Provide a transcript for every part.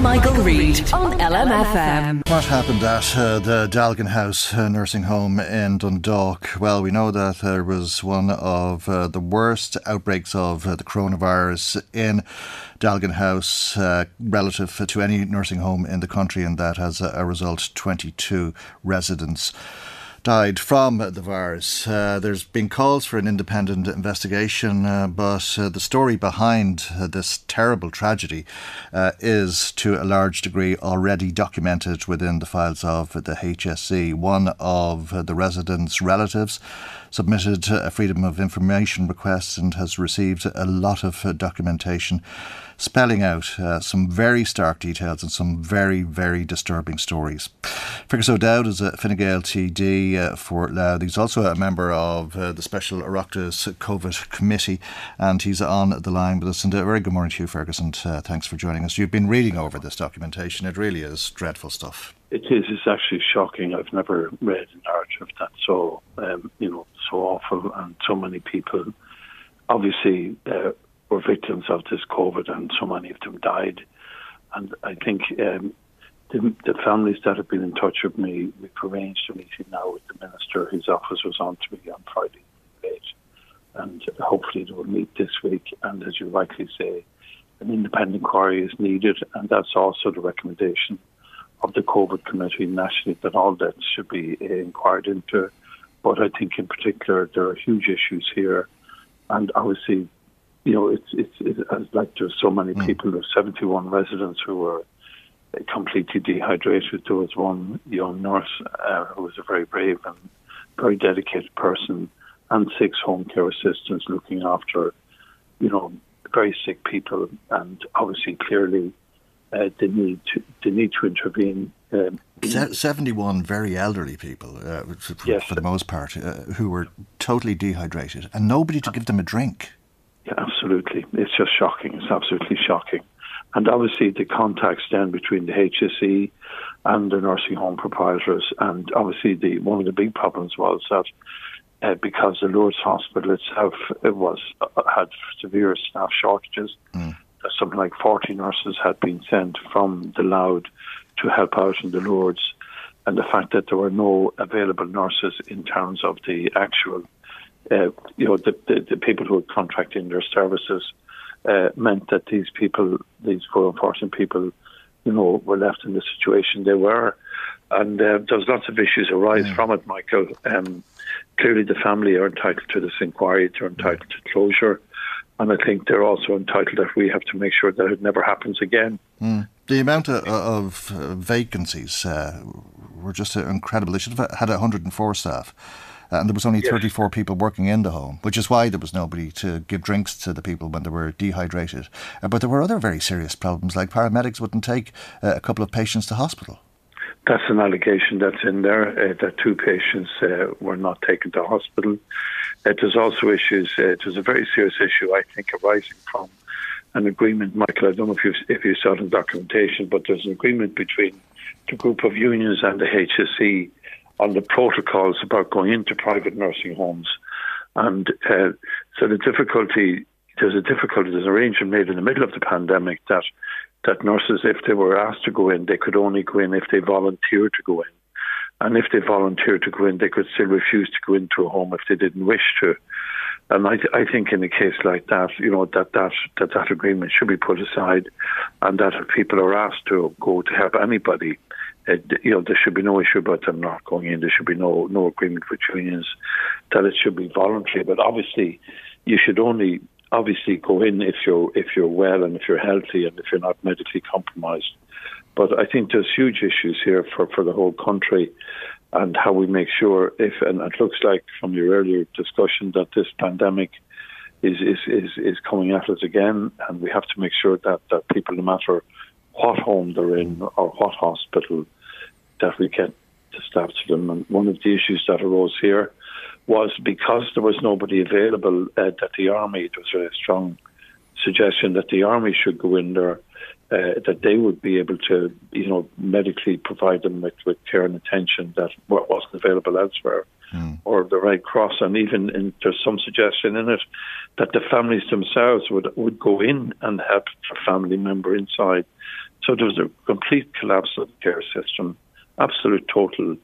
Michael Reade on LMFM. What happened at uh, the Dealgan House uh, nursing home in Dundalk? Well, we know that there was one of uh, the worst outbreaks of uh, the coronavirus in Dealgan House uh, relative to any nursing home in the country, and that has a result 22 residents died from the virus. Uh, there's been calls for an independent investigation, uh, but uh, the story behind uh, this terrible tragedy uh, is to a large degree already documented within the files of the HSE. One of uh, the residents' relatives submitted a Freedom of Information request and has received a lot of documentation spelling out uh, some very stark details and some very, very disturbing stories. Fergus O'Dowd is a Fine Gael TD uh, for Louth. He's also a member of uh, the Special Oireachtas COVID Committee, and he's on the line with us. And a very good morning to you, Fergus, and uh, thanks for joining us. You've been reading over this documentation. It really is dreadful stuff. It is. It's actually shocking. I've never read a narrative that's so, um, you know, so awful, and so many people. Obviously, uh, were victims of this COVID, and so many of them died. And I think um, the, the, families that have been in touch with me, we've arranged a meeting now with the minister. His office was on to me on Friday late, and hopefully they will meet this week. And as you rightly say, an independent inquiry is needed, and that's also the recommendation of the COVID committee nationally that all deaths should be uh, inquired into. But I think in particular there are huge issues here, and obviously you know, it's it's, it's like there's so many mm. people. There's 71 residents who were completely dehydrated. There was one young nurse uh, who was a very brave and very dedicated person, and six home care assistants looking after, you know, very sick people, and obviously clearly uh, they need to they need to intervene. Um, 71 very elderly people, uh, for, yes. for, the most part, uh, who were totally dehydrated, and nobody to give them a drink. Absolutely. It's just shocking. It's absolutely shocking. And obviously, the contacts then between the HSE and the nursing home proprietors, and obviously, the one of the big problems was that uh, because the Lourdes Hospital itself it was uh, had severe staff shortages, mm. something like 40 nurses had been sent from the Louth to help out in the Lourdes, and the fact that there were no available nurses in terms of the actual uh, you know, the, the, the, people who were contracting their services uh, meant that these people, these poor unfortunate people, you know, were left in the situation they were. And uh, there's lots of issues arise mm. from it, Michael. Um, clearly, the family are entitled to this inquiry, they're entitled to closure. And I think they're also entitled that we have to make sure that it never happens again. Mm. The amount of, of vacancies uh, were just incredible. They should have had 104 staff. Uh, and there was only yes. 34 people working in the home, which is why there was nobody to give drinks to the people when they were dehydrated. Uh, but there were other very serious problems, like paramedics wouldn't take uh, a couple of patients to hospital. That's an allegation that's in there uh, that two patients uh, were not taken to hospital. Uh, there's also issues. it was a very serious issue, I think, arising from an agreement, Michael. I don't know if you if you saw the documentation, but there's an agreement between the group of unions and the HSE on the protocols about going into private nursing homes. And uh, so the difficulty, there's a difficulty, there's an arrangement made in the middle of the pandemic that that nurses, if they were asked to go in, they could only go in if they volunteered to go in. And if they volunteered to go in, they could still refuse to go into a home if they didn't wish to. And I, I think in a case like that, you know, that that, that that agreement should be put aside, and that if people are asked to go to help anybody, you know, there should be no issue about them not going in. There should be no no agreement with unions that it should be voluntary. But obviously, you should only obviously go in if you're if you're well and if you're healthy and if you're not medically compromised. But I think there's huge issues here for, for the whole country and how we make sure if and it looks like from your earlier discussion that this pandemic is is, is, is coming at us again and we have to make sure that, that people no matter what home they're in or what hospital that we get the staff to them. And one of the issues that arose here was because there was nobody available uh, that the army, it was a strong suggestion that the army should go in there, uh, that they would be able to, you know, medically provide them with, with care and attention that wasn't available elsewhere. Mm. Or the Red Cross, and even in, there's some suggestion in it that the families themselves would would go in and help a family member inside. So there was a complete collapse of the care system, absolute total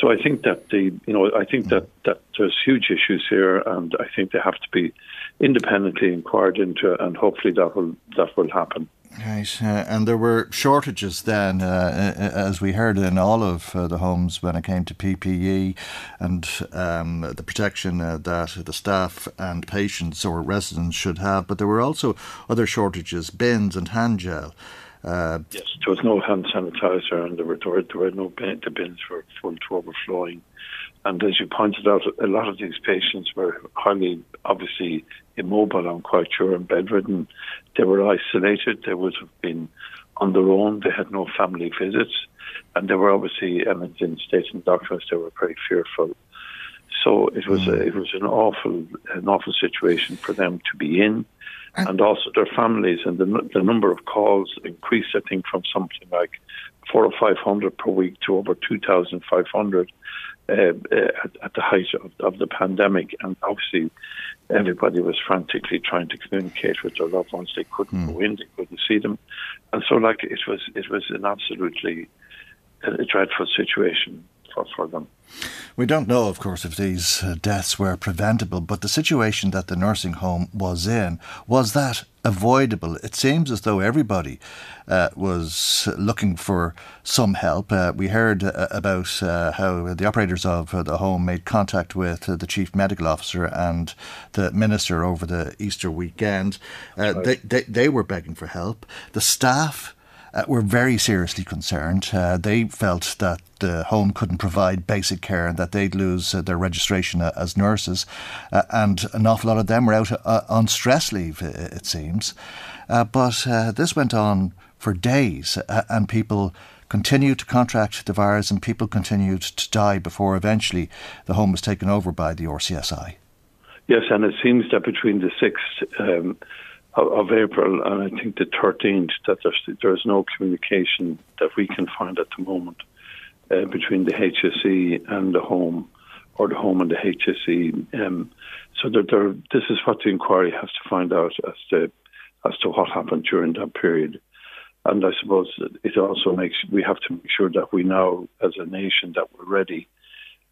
so I think that the you know I think that that there's huge issues here, and I think they have to be independently inquired into, and hopefully that will that will happen. Right, uh, and there were shortages then, uh, as we heard in all of uh, the homes when it came to PPE and um, the protection uh, that the staff and patients or residents should have. But there were also other shortages, bins and hand gel. Uh, yes, there was no hand sanitizer, and there were there were, there were no bin, the bins were full to overflowing. And as you pointed out, a lot of these patients were highly, obviously, immobile. I'm quite sure, and bedridden. They were isolated. They would have been on their own. They had no family visits, and they were obviously, and in stating doctors, they were very fearful. So it was a, mm. it was an awful an awful situation for them to be in and also their families. And the, the number of calls increased, I think, from something like four or five hundred per week to over two thousand five hundred uh, uh, at, at, the height of, of, the pandemic. And obviously, everybody was frantically trying to communicate with their loved ones. They couldn't mm. go in, they couldn't see them, and so like it was, it was an absolutely a dreadful situation for, for them. We don't know, of course, if these uh, deaths were preventable, but the situation that the nursing home was in was that avoidable. It seems as though everybody uh, was looking for some help. Uh, we heard uh, about uh, how the operators of uh, the home made contact with the chief medical officer and the minister over the Easter weekend. They, they, they were begging for help. The staff uh, were very seriously concerned. Uh, they felt that the home couldn't provide basic care and that they'd lose uh, their registration uh, as nurses. Uh, and an awful lot of them were out uh, on stress leave, it seems. but this went on for days, and people continued to contract the virus and people continued to die before eventually the home was taken over by the RCSI. Yes, and it seems that between the 6th um, of, April and I think the 13th that there's, there's no communication that we can find at the moment uh, between the HSE and the home or the home and the HSE. Um, so there, this is what the inquiry has to find out as to as to what happened during that period. And I suppose it also makes we have to make sure that we now, as a nation, that we're ready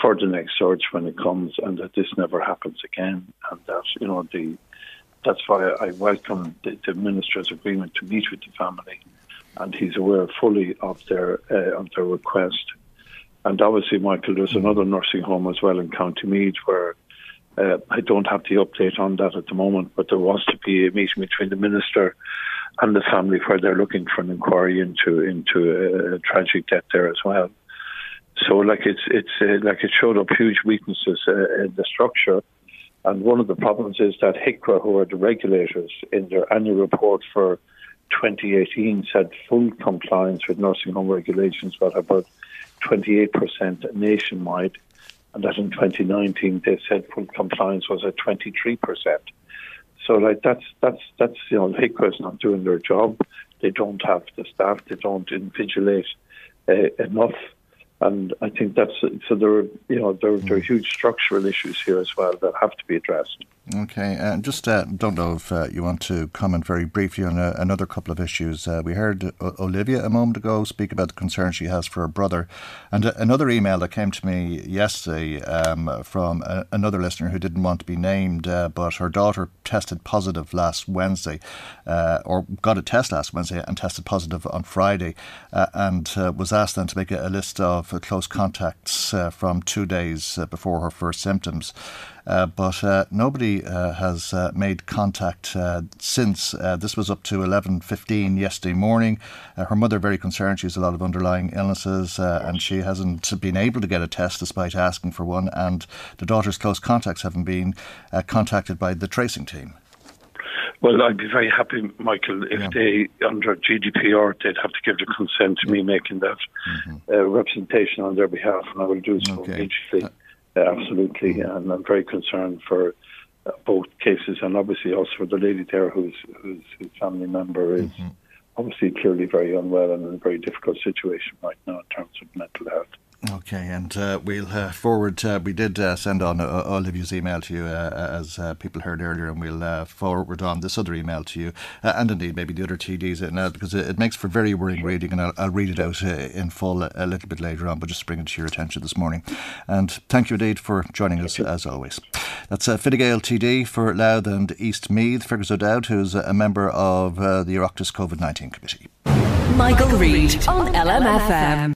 for the next surge when it comes, and that this never happens again, and that you know the that's why I welcome the, the, minister's agreement to meet with the family, and he's aware fully of their uh, of their request. And obviously, Michael, there's another nursing home as well in County Meath where uh, I don't have the update on that at the moment, but there was to be a meeting between the minister and the family where they're looking for an inquiry into into a, tragic death there as well. So, like it's it's uh, like it showed up huge weaknesses uh, in the structure and one of the problems is that HIQA, who are the regulators, in their annual report for 2018 said full compliance with nursing home regulations was about 28% nationwide, and that in 2019 they said full compliance was at 23%. So, like that's that's that's you know, HIQA is not doing their job. They don't have the staff. They don't invigilate uh, enough and I think that's so there. Are, you know, there, there are huge structural issues here as well that have to be addressed. Okay, and just uh, don't know if uh, you want to comment very briefly on uh, another couple of issues. Uh, we heard o- Olivia a moment ago speak about the concern she has for her brother, and uh, another email that came to me yesterday um, from a- another listener who didn't want to be named, but her daughter tested positive last Wednesday, or got a test last Wednesday and tested positive on Friday, and was asked then to make a, a list of close contacts uh, from two days uh, before her first symptoms. Uh, but uh, nobody uh, has uh, made contact since. this was up to 11.15 yesterday morning. her mother very concerned. She has a lot of underlying illnesses and she hasn't been able to get a test despite asking for one. And the daughter's close contacts haven't been contacted by the tracing team. Well, I'd be very happy, Michael, if yeah. they, under GDPR, they'd have to give the consent to me making that mm-hmm. uh, representation on their behalf, and I will do so okay. immediately. Uh, absolutely, and I'm very concerned for uh, both cases, and obviously also for the lady there whose whose, whose family member is mm-hmm. obviously clearly very unwell and in a very difficult situation right now in terms of mental health. Okay, and uh, we'll uh, forward. Uh, we did uh, send on uh, Olivia's email to you, uh, as people heard earlier, and we'll forward on this other email to you, and indeed maybe the other TDs, uh, because it, it, makes for very worrying reading, and I'll, I'll read it out in full a, a, little bit later on, but just to bring it to your attention this morning. And thank you indeed for joining us, as always. That's uh, Fine Gael TD for Louth and East Meath, Fergus O'Dowd, who's a member of the Oireachtas COVID 19 Committee. Michael, Michael Reade on LMFM.